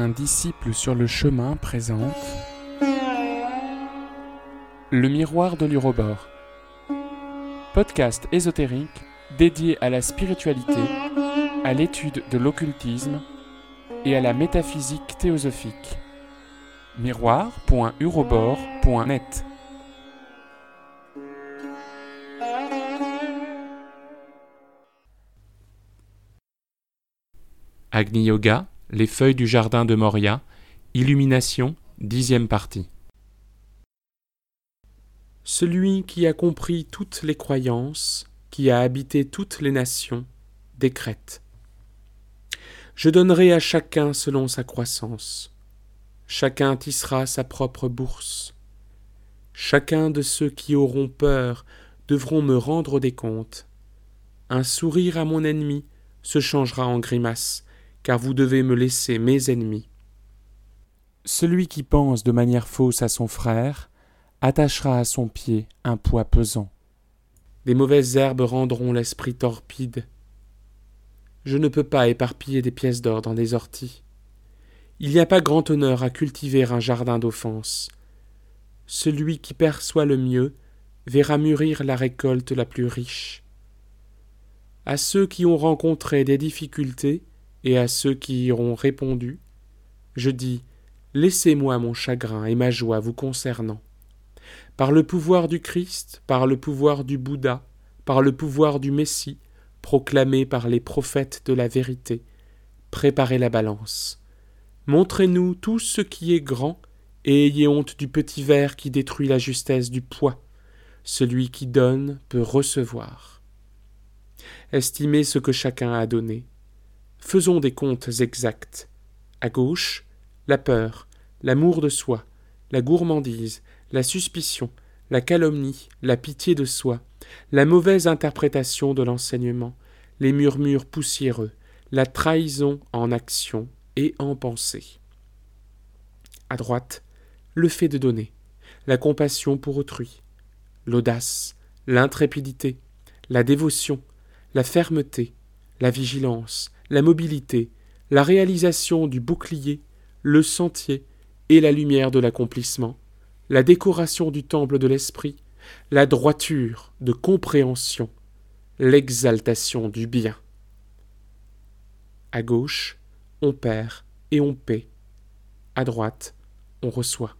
Un disciple sur le chemin présente Le miroir de l'Urobor. Podcast ésotérique dédié à la spiritualité, à l'étude de l'occultisme et à la métaphysique théosophique. miroir.urobor.net Agni Yoga, les feuilles du jardin de Moria, Illumination, dixième partie. Celui qui a compris toutes les croyances, qui a habité toutes les nations, décrète. Je donnerai à chacun selon sa croissance. Chacun tissera sa propre bourse. Chacun de ceux qui auront peur devront me rendre des comptes. Un sourire à mon ennemi se changera en grimace, car vous devez me laisser mes ennemis. Celui qui pense de manière fausse à son frère attachera à son pied un poids pesant. Des mauvaises herbes rendront l'esprit torpide. Je ne peux pas éparpiller des pièces d'or dans des orties. Il n'y a pas grand honneur à cultiver un jardin d'offense. Celui qui perçoit le mieux verra mûrir la récolte la plus riche. À ceux qui ont rencontré des difficultés, et à ceux qui y auront répondu, je dis Laissez-moi mon chagrin et ma joie vous concernant. Par le pouvoir du Christ, par le pouvoir du Bouddha, par le pouvoir du Messie, proclamé par les prophètes de la vérité, préparez la balance. Montrez-nous tout ce qui est grand, et ayez honte du petit verre qui détruit la justesse du poids. Celui qui donne peut recevoir. Estimez ce que chacun a donné, Faisons des comptes exacts. À gauche, la peur, l'amour de soi, la gourmandise, la suspicion, la calomnie, la pitié de soi, la mauvaise interprétation de l'enseignement, les murmures poussiéreux, la trahison en action et en pensée. À droite, le fait de donner, la compassion pour autrui, l'audace, l'intrépidité, la dévotion, la fermeté, la vigilance, la mobilité, la réalisation du bouclier, le sentier et la lumière de l'accomplissement, la décoration du temple de l'esprit, la droiture de compréhension, l'exaltation du bien. À gauche, on perd et on paie. À droite, on reçoit.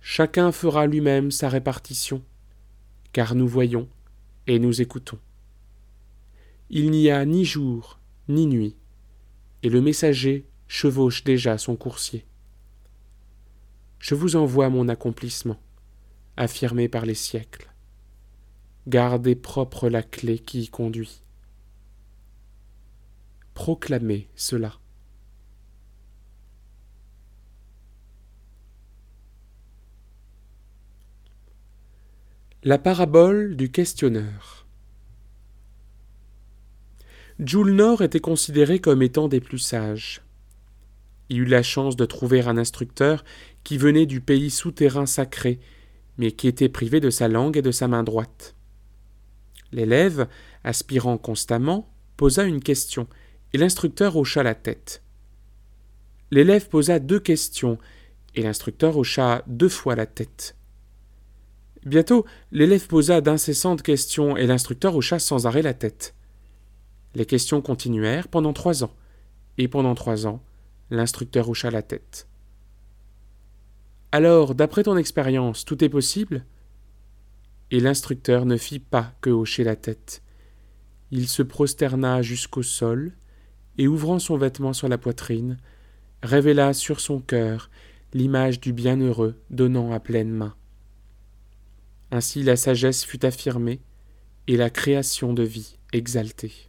Chacun fera lui-même sa répartition, car nous voyons et nous écoutons. Il n'y a ni jour ni nuit, et le messager chevauche déjà son coursier. Je vous envoie mon accomplissement, affirmé par les siècles. Gardez propre la clé qui y conduit. Proclamez cela. La parabole du questionneur. Julnor était considéré comme étant des plus sages. Il eut la chance de trouver un instructeur qui venait du pays souterrain sacré, mais qui était privé de sa langue et de sa main droite. L'élève, aspirant constamment, posa une question, et l'instructeur hocha la tête. L'élève posa deux questions, et l'instructeur hocha deux fois la tête. Bientôt, l'élève posa d'incessantes questions, et l'instructeur hocha sans arrêt la tête. Les questions continuèrent pendant trois ans, et pendant trois ans, l'instructeur hocha la tête. Alors, d'après ton expérience, tout est possible? Et l'instructeur ne fit pas que hocher la tête. Il se prosterna jusqu'au sol, et ouvrant son vêtement sur la poitrine, révéla sur son cœur l'image du bienheureux donnant à pleine main. Ainsi la sagesse fut affirmée, et la création de vie exaltée.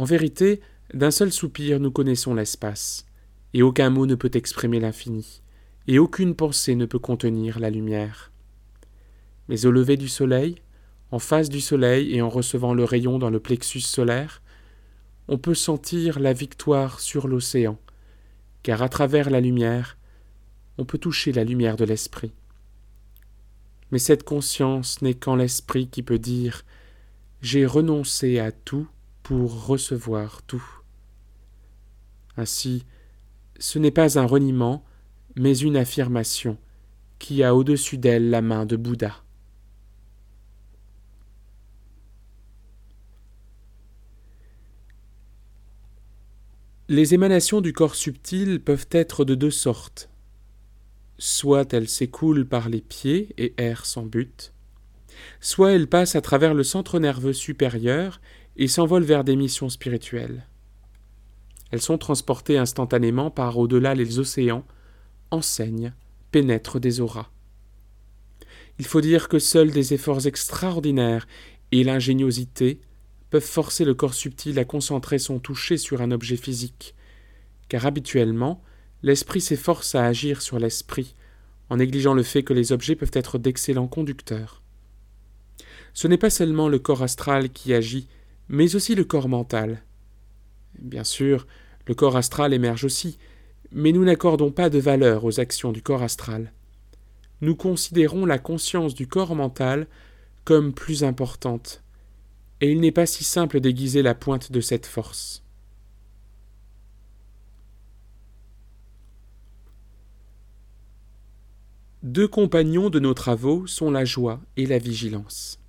En vérité, d'un seul soupir nous connaissons l'espace, et aucun mot ne peut exprimer l'infini, et aucune pensée ne peut contenir la lumière. Mais au lever du soleil, en face du soleil et en recevant le rayon dans le plexus solaire, on peut sentir la victoire sur l'océan, car à travers la lumière, on peut toucher la lumière de l'esprit. Mais cette conscience n'est qu'en l'esprit qui peut dire J'ai renoncé à tout pour recevoir tout. Ainsi, ce n'est pas un reniement, mais une affirmation qui a au-dessus d'elle la main de Bouddha. Les émanations du corps subtil peuvent être de deux sortes. Soit elles s'écoulent par les pieds et errent sans but, soit elles passent à travers le centre nerveux supérieur et s'envolent vers des missions spirituelles. Elles sont transportées instantanément par au-delà les océans, enseignent, pénètrent des auras. Il faut dire que seuls des efforts extraordinaires et l'ingéniosité peuvent forcer le corps subtil à concentrer son toucher sur un objet physique, car habituellement, l'esprit s'efforce à agir sur l'esprit, en négligeant le fait que les objets peuvent être d'excellents conducteurs. Ce n'est pas seulement le corps astral qui agit, mais aussi le corps mental. Bien sûr, le corps astral émerge aussi, mais nous n'accordons pas de valeur aux actions du corps astral. Nous considérons la conscience du corps mental comme plus importante, et il n'est pas si simple d'aiguiser la pointe de cette force. Deux compagnons de nos travaux sont la joie et la vigilance.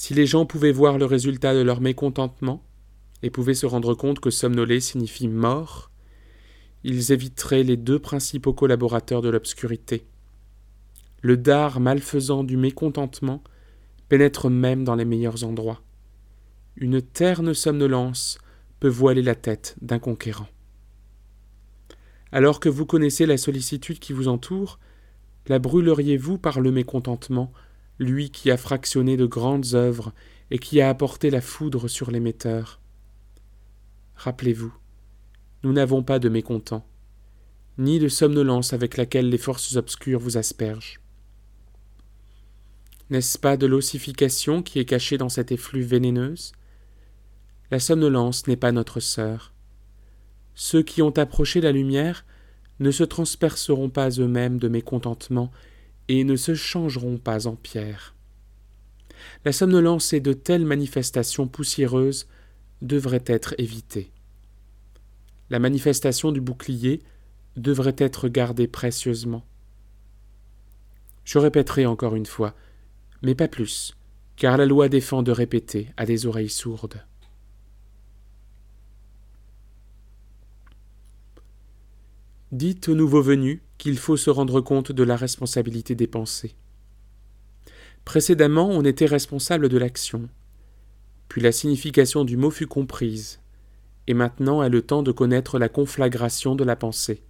Si les gens pouvaient voir le résultat de leur mécontentement, et pouvaient se rendre compte que somnoler signifie mort, ils éviteraient les deux principaux collaborateurs de l'obscurité. Le dard malfaisant du mécontentement pénètre même dans les meilleurs endroits. Une terne somnolence peut voiler la tête d'un conquérant. Alors que vous connaissez la sollicitude qui vous entoure, la brûleriez-vous par le mécontentement, lui qui a fractionné de grandes œuvres et qui a apporté la foudre sur l'émetteur Rappelez-vous, nous n'avons pas de mécontents, ni de somnolence avec laquelle les forces obscures vous aspergent. N'est-ce pas de l'ossification qui est cachée dans cette effluve vénéneuse? La somnolence n'est pas notre sœur. Ceux qui ont approché la lumière ne se transperceront pas eux-mêmes de mécontentement et ne se changeront pas en pierre. La somnolence et de telles manifestations poussiéreuses devraient être évitées. La manifestation du bouclier devrait être gardée précieusement. Je répéterai encore une fois, mais pas plus, car la loi défend de répéter à des oreilles sourdes. Dites aux nouveaux venus qu'il faut se rendre compte de la responsabilité des pensées. Précédemment, on était responsable de l'action, puis la signification du mot fut comprise, et maintenant est le temps de connaître la conflagration de la pensée.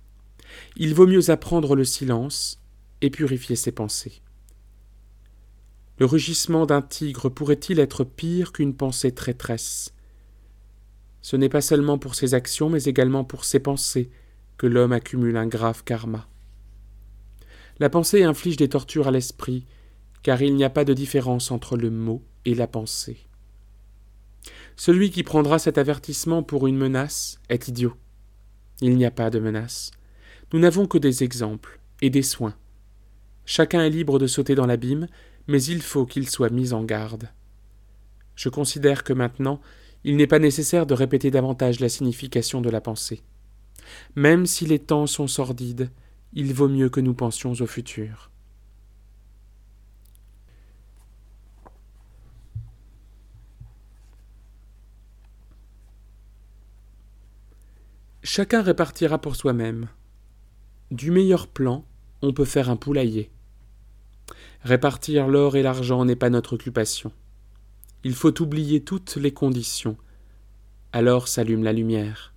Il vaut mieux apprendre le silence et purifier ses pensées. Le rugissement d'un tigre pourrait-il être pire qu'une pensée traîtresse? Ce n'est pas seulement pour ses actions, mais également pour ses pensées que l'homme accumule un grave karma. La pensée inflige des tortures à l'esprit, car il n'y a pas de différence entre le mot et la pensée. Celui qui prendra cet avertissement pour une menace est idiot. Il n'y a pas de menace. Nous n'avons que des exemples et des soins. Chacun est libre de sauter dans l'abîme, mais il faut qu'il soit mis en garde. Je considère que maintenant, il n'est pas nécessaire de répéter davantage la signification de la pensée. Même si les temps sont sordides, il vaut mieux que nous pensions au futur. Chacun répartira pour soi-même. Du meilleur plan, on peut faire un poulailler. Répartir l'or et l'argent n'est pas notre occupation. Il faut oublier toutes les conditions. Alors s'allume la lumière.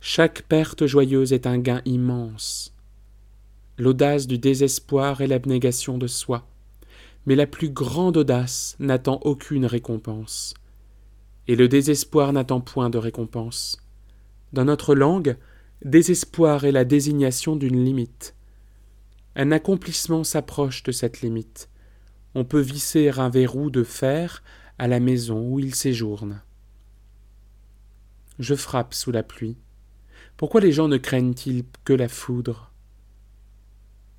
Chaque perte joyeuse est un gain immense. L'audace du désespoir est l'abnégation de soi. Mais la plus grande audace n'attend aucune récompense. Et le désespoir n'attend point de récompense. Dans notre langue, désespoir est la désignation d'une limite. Un accomplissement s'approche de cette limite. On peut visser un verrou de fer à la maison où il séjourne. Je frappe sous la pluie. Pourquoi les gens ne craignent-ils que la foudre?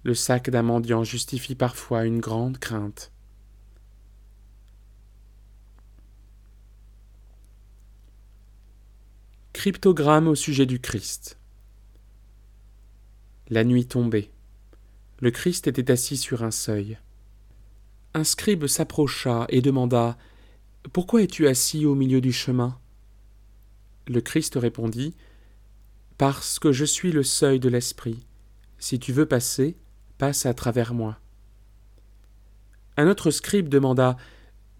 Le sac d'un mendiant justifie parfois une grande crainte. Cryptogramme au sujet du Christ. La nuit tombait. Le Christ était assis sur un seuil. Un scribe s'approcha et demanda Pourquoi es-tu assis au milieu du chemin? Le Christ répondit Parce que je suis le seuil de l'esprit. Si tu veux passer, à travers moi. Un autre scribe demanda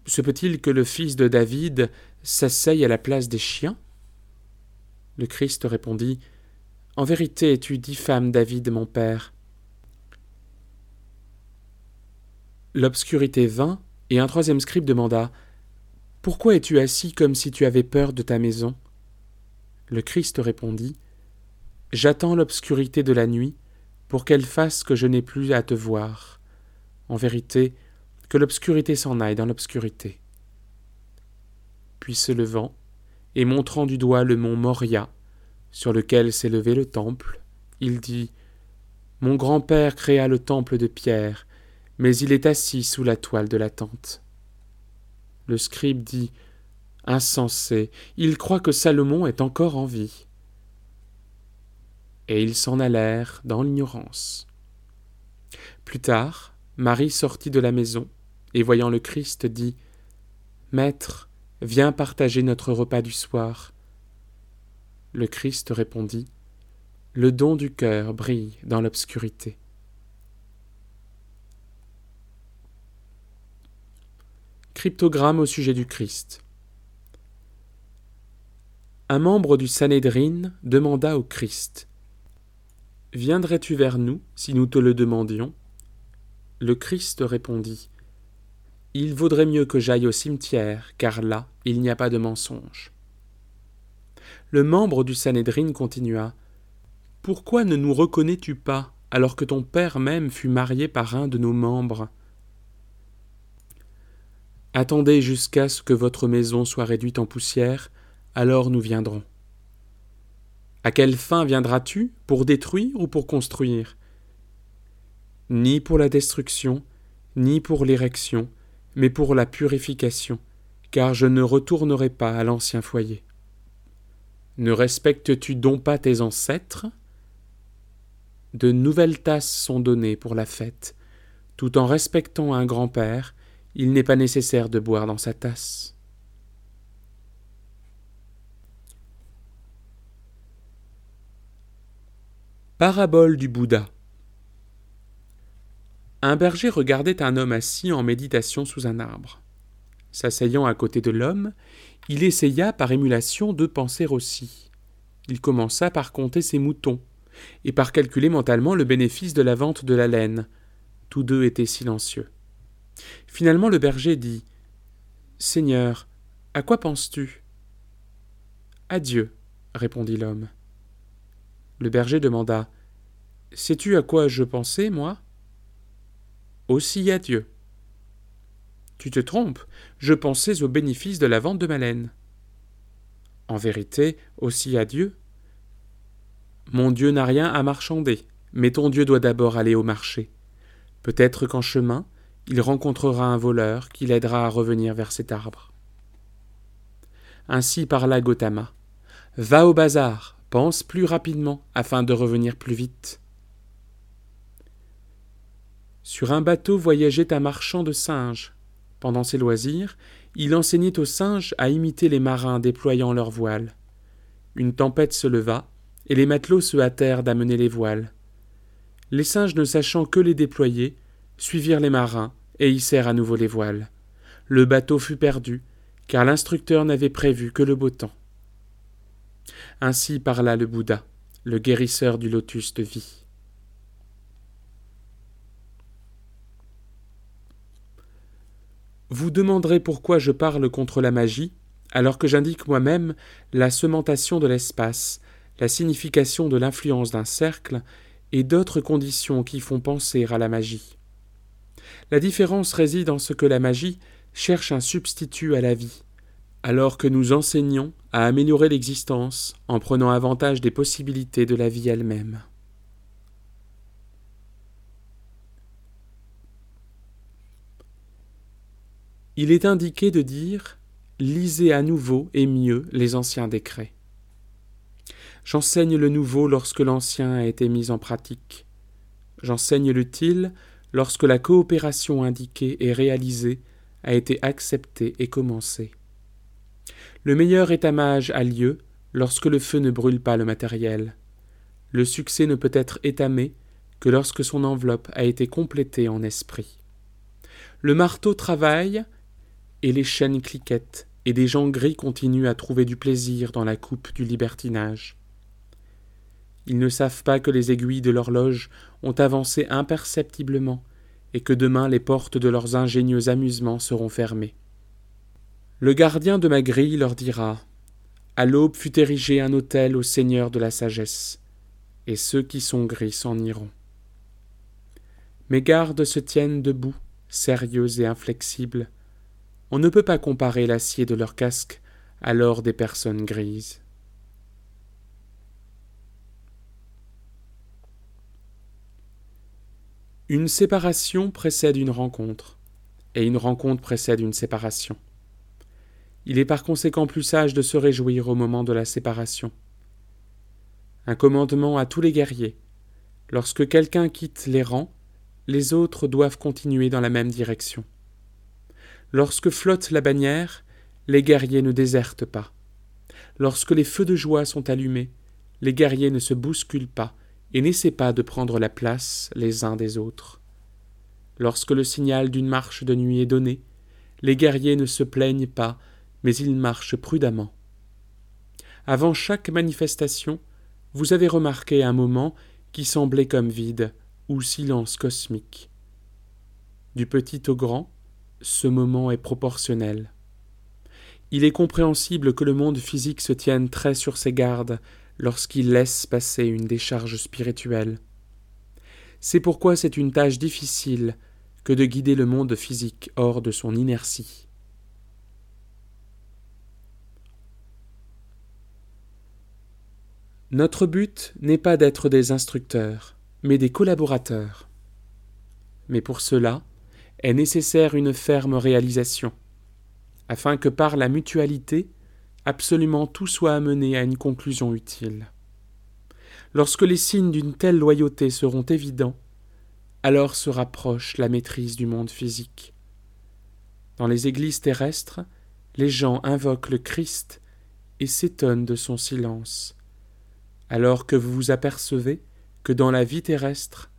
Se peut-il que le fils de David s'asseye à la place des chiens? Le Christ répondit en vérité, tu diffames David, mon père? L'obscurité vint, et un troisième scribe demanda Pourquoi es-tu assis comme si tu avais peur de ta maison? Le Christ répondit J'attends l'obscurité de la nuit pour qu'elle fasse que je n'ai plus à te voir. En vérité, que l'obscurité s'en aille dans l'obscurité. Puis se levant, et montrant du doigt le mont Moria, sur lequel s'élevait le temple, il dit Mon grand-père créa le temple de pierre, mais il est assis sous la toile de la tente. Le scribe dit Insensé, il croit que Salomon est encore en vie. Et ils s'en allèrent dans l'ignorance. Plus tard, Marie sortit de la maison, et voyant le Christ dit Maître, viens partager notre repas du soir. Le Christ répondit Le don du cœur brille dans l'obscurité. Cryptogramme au sujet du Christ. Un membre du Sanhédrin demanda au Christ Viendrais-tu vers nous si nous te le demandions? Le Christ répondit Il vaudrait mieux que j'aille au cimetière, car là il n'y a pas de mensonge. Le membre du Sanhédrin continua. Pourquoi ne nous reconnais-tu pas, alors que ton père même fut marié par un de nos membres? Attendez jusqu'à ce que votre maison soit réduite en poussière, alors nous viendrons. À quelle fin viendras-tu Pour détruire ou pour construire? Ni pour la destruction, ni pour l'érection, mais pour la purification, car je ne retournerai pas à l'ancien foyer. Ne respectes-tu donc pas tes ancêtres? De nouvelles tasses sont données pour la fête. Tout en respectant un grand-père, il n'est pas nécessaire de boire dans sa tasse. Parabole du Bouddha Un berger regardait un homme assis en méditation sous un arbre. S'asseyant à côté de l'homme, il essaya par émulation de penser aussi. Il commença par compter ses moutons, et par calculer mentalement le bénéfice de la vente de la laine. Tous deux étaient silencieux. Finalement le berger dit. Seigneur, à quoi penses-tu? À Dieu, répondit l'homme. Le berger demanda. Sais-tu à quoi je pensais, moi? Aussi à Dieu. Tu te trompes, je pensais au bénéfice de la vente de ma laine. En vérité, aussi à Dieu. Mon Dieu n'a rien à marchander, mais ton Dieu doit d'abord aller au marché. Peut-être qu'en chemin, il rencontrera un voleur qui l'aidera à revenir vers cet arbre. Ainsi parla Gautama. Va au bazar, pense plus rapidement afin de revenir plus vite. Sur un bateau voyageait un marchand de singes. Pendant ses loisirs, il enseignait aux singes à imiter les marins déployant leurs voiles. Une tempête se leva, et les matelots se hâtèrent d'amener les voiles. Les singes, ne sachant que les déployer, suivirent les marins et hissèrent à nouveau les voiles. Le bateau fut perdu, car l'instructeur n'avait prévu que le beau temps. Ainsi parla le Bouddha, le guérisseur du lotus de vie. Vous demanderez pourquoi je parle contre la magie, alors que j'indique moi-même la sementation de l'espace, la signification de l'influence d'un cercle et d'autres conditions qui font penser à la magie. La différence réside en ce que la magie cherche un substitut à la vie, alors que nous enseignons à améliorer l'existence en prenant avantage des possibilités de la vie elle-même. il est indiqué de dire Lisez à nouveau et mieux les anciens décrets. J'enseigne le nouveau lorsque l'ancien a été mis en pratique. J'enseigne l'utile lorsque la coopération indiquée et réalisée a été acceptée et commencée. Le meilleur étamage a lieu lorsque le feu ne brûle pas le matériel. Le succès ne peut être étamé que lorsque son enveloppe a été complétée en esprit. Le marteau travaille et les chaînes cliquettent, et des gens gris continuent à trouver du plaisir dans la coupe du libertinage. Ils ne savent pas que les aiguilles de l'horloge ont avancé imperceptiblement et que demain les portes de leurs ingénieux amusements seront fermées. Le gardien de ma grille leur dira À l'aube fut érigé un autel au Seigneur de la sagesse, et ceux qui sont gris s'en iront. Mes gardes se tiennent debout, sérieux et inflexibles. On ne peut pas comparer l'acier de leur casque à l'or des personnes grises. Une séparation précède une rencontre, et une rencontre précède une séparation. Il est par conséquent plus sage de se réjouir au moment de la séparation. Un commandement à tous les guerriers. Lorsque quelqu'un quitte les rangs, les autres doivent continuer dans la même direction. Lorsque flotte la bannière, les guerriers ne désertent pas. Lorsque les feux de joie sont allumés, les guerriers ne se bousculent pas, et n'essaie pas de prendre la place les uns des autres. Lorsque le signal d'une marche de nuit est donné, les guerriers ne se plaignent pas, mais ils marchent prudemment. Avant chaque manifestation, vous avez remarqué un moment qui semblait comme vide ou silence cosmique. Du petit au grand, ce moment est proportionnel. Il est compréhensible que le monde physique se tienne très sur ses gardes lorsqu'il laisse passer une décharge spirituelle. C'est pourquoi c'est une tâche difficile que de guider le monde physique hors de son inertie. Notre but n'est pas d'être des instructeurs, mais des collaborateurs. Mais pour cela, est nécessaire une ferme réalisation, afin que par la mutualité, absolument tout soit amené à une conclusion utile. Lorsque les signes d'une telle loyauté seront évidents, alors se rapproche la maîtrise du monde physique. Dans les églises terrestres, les gens invoquent le Christ et s'étonnent de son silence, alors que vous vous apercevez que dans la vie terrestre,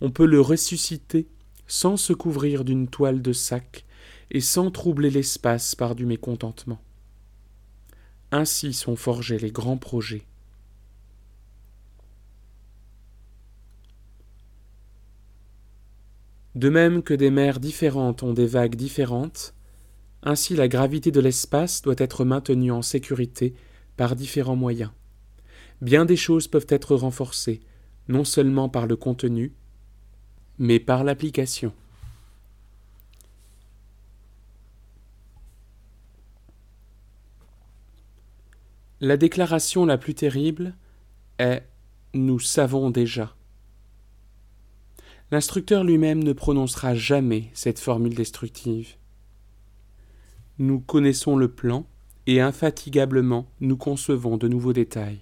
on peut le ressusciter sans se couvrir d'une toile de sac et sans troubler l'espace par du mécontentement. Ainsi sont forgés les grands projets. De même que des mers différentes ont des vagues différentes, ainsi la gravité de l'espace doit être maintenue en sécurité par différents moyens. Bien des choses peuvent être renforcées, non seulement par le contenu, mais par l'application. La déclaration la plus terrible est Nous savons déjà. L'instructeur lui-même ne prononcera jamais cette formule destructive. Nous connaissons le plan et infatigablement nous concevons de nouveaux détails.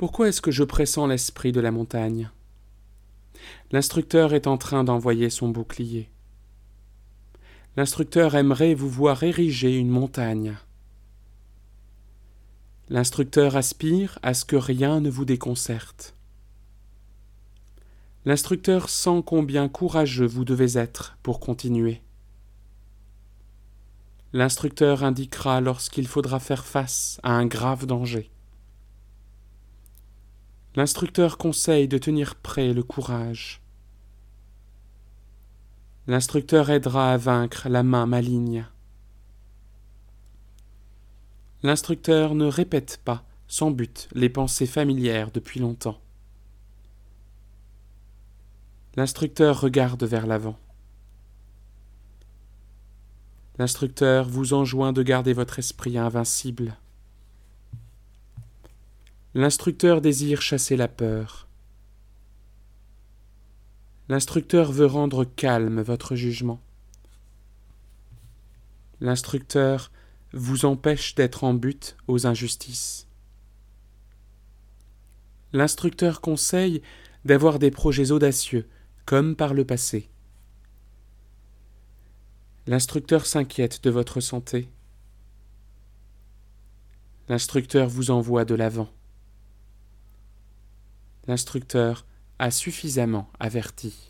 Pourquoi est-ce que je pressens l'esprit de la montagne? L'instructeur est en train d'envoyer son bouclier. L'instructeur aimerait vous voir ériger une montagne. L'instructeur aspire à ce que rien ne vous déconcerte. L'instructeur sent combien courageux vous devez être pour continuer. L'instructeur indiquera lorsqu'il faudra faire face à un grave danger. L'instructeur conseille de tenir prêt le courage. L'instructeur aidera à vaincre la main maligne. L'instructeur ne répète pas, sans but, les pensées familières depuis longtemps. L'instructeur regarde vers l'avant. L'instructeur vous enjoint de garder votre esprit invincible. L'instructeur désire chasser la peur. L'instructeur veut rendre calme votre jugement. L'instructeur vous empêche d'être en but aux injustices. L'instructeur conseille d'avoir des projets audacieux, comme par le passé. L'instructeur s'inquiète de votre santé. L'instructeur vous envoie de l'avant. L'instructeur a suffisamment averti.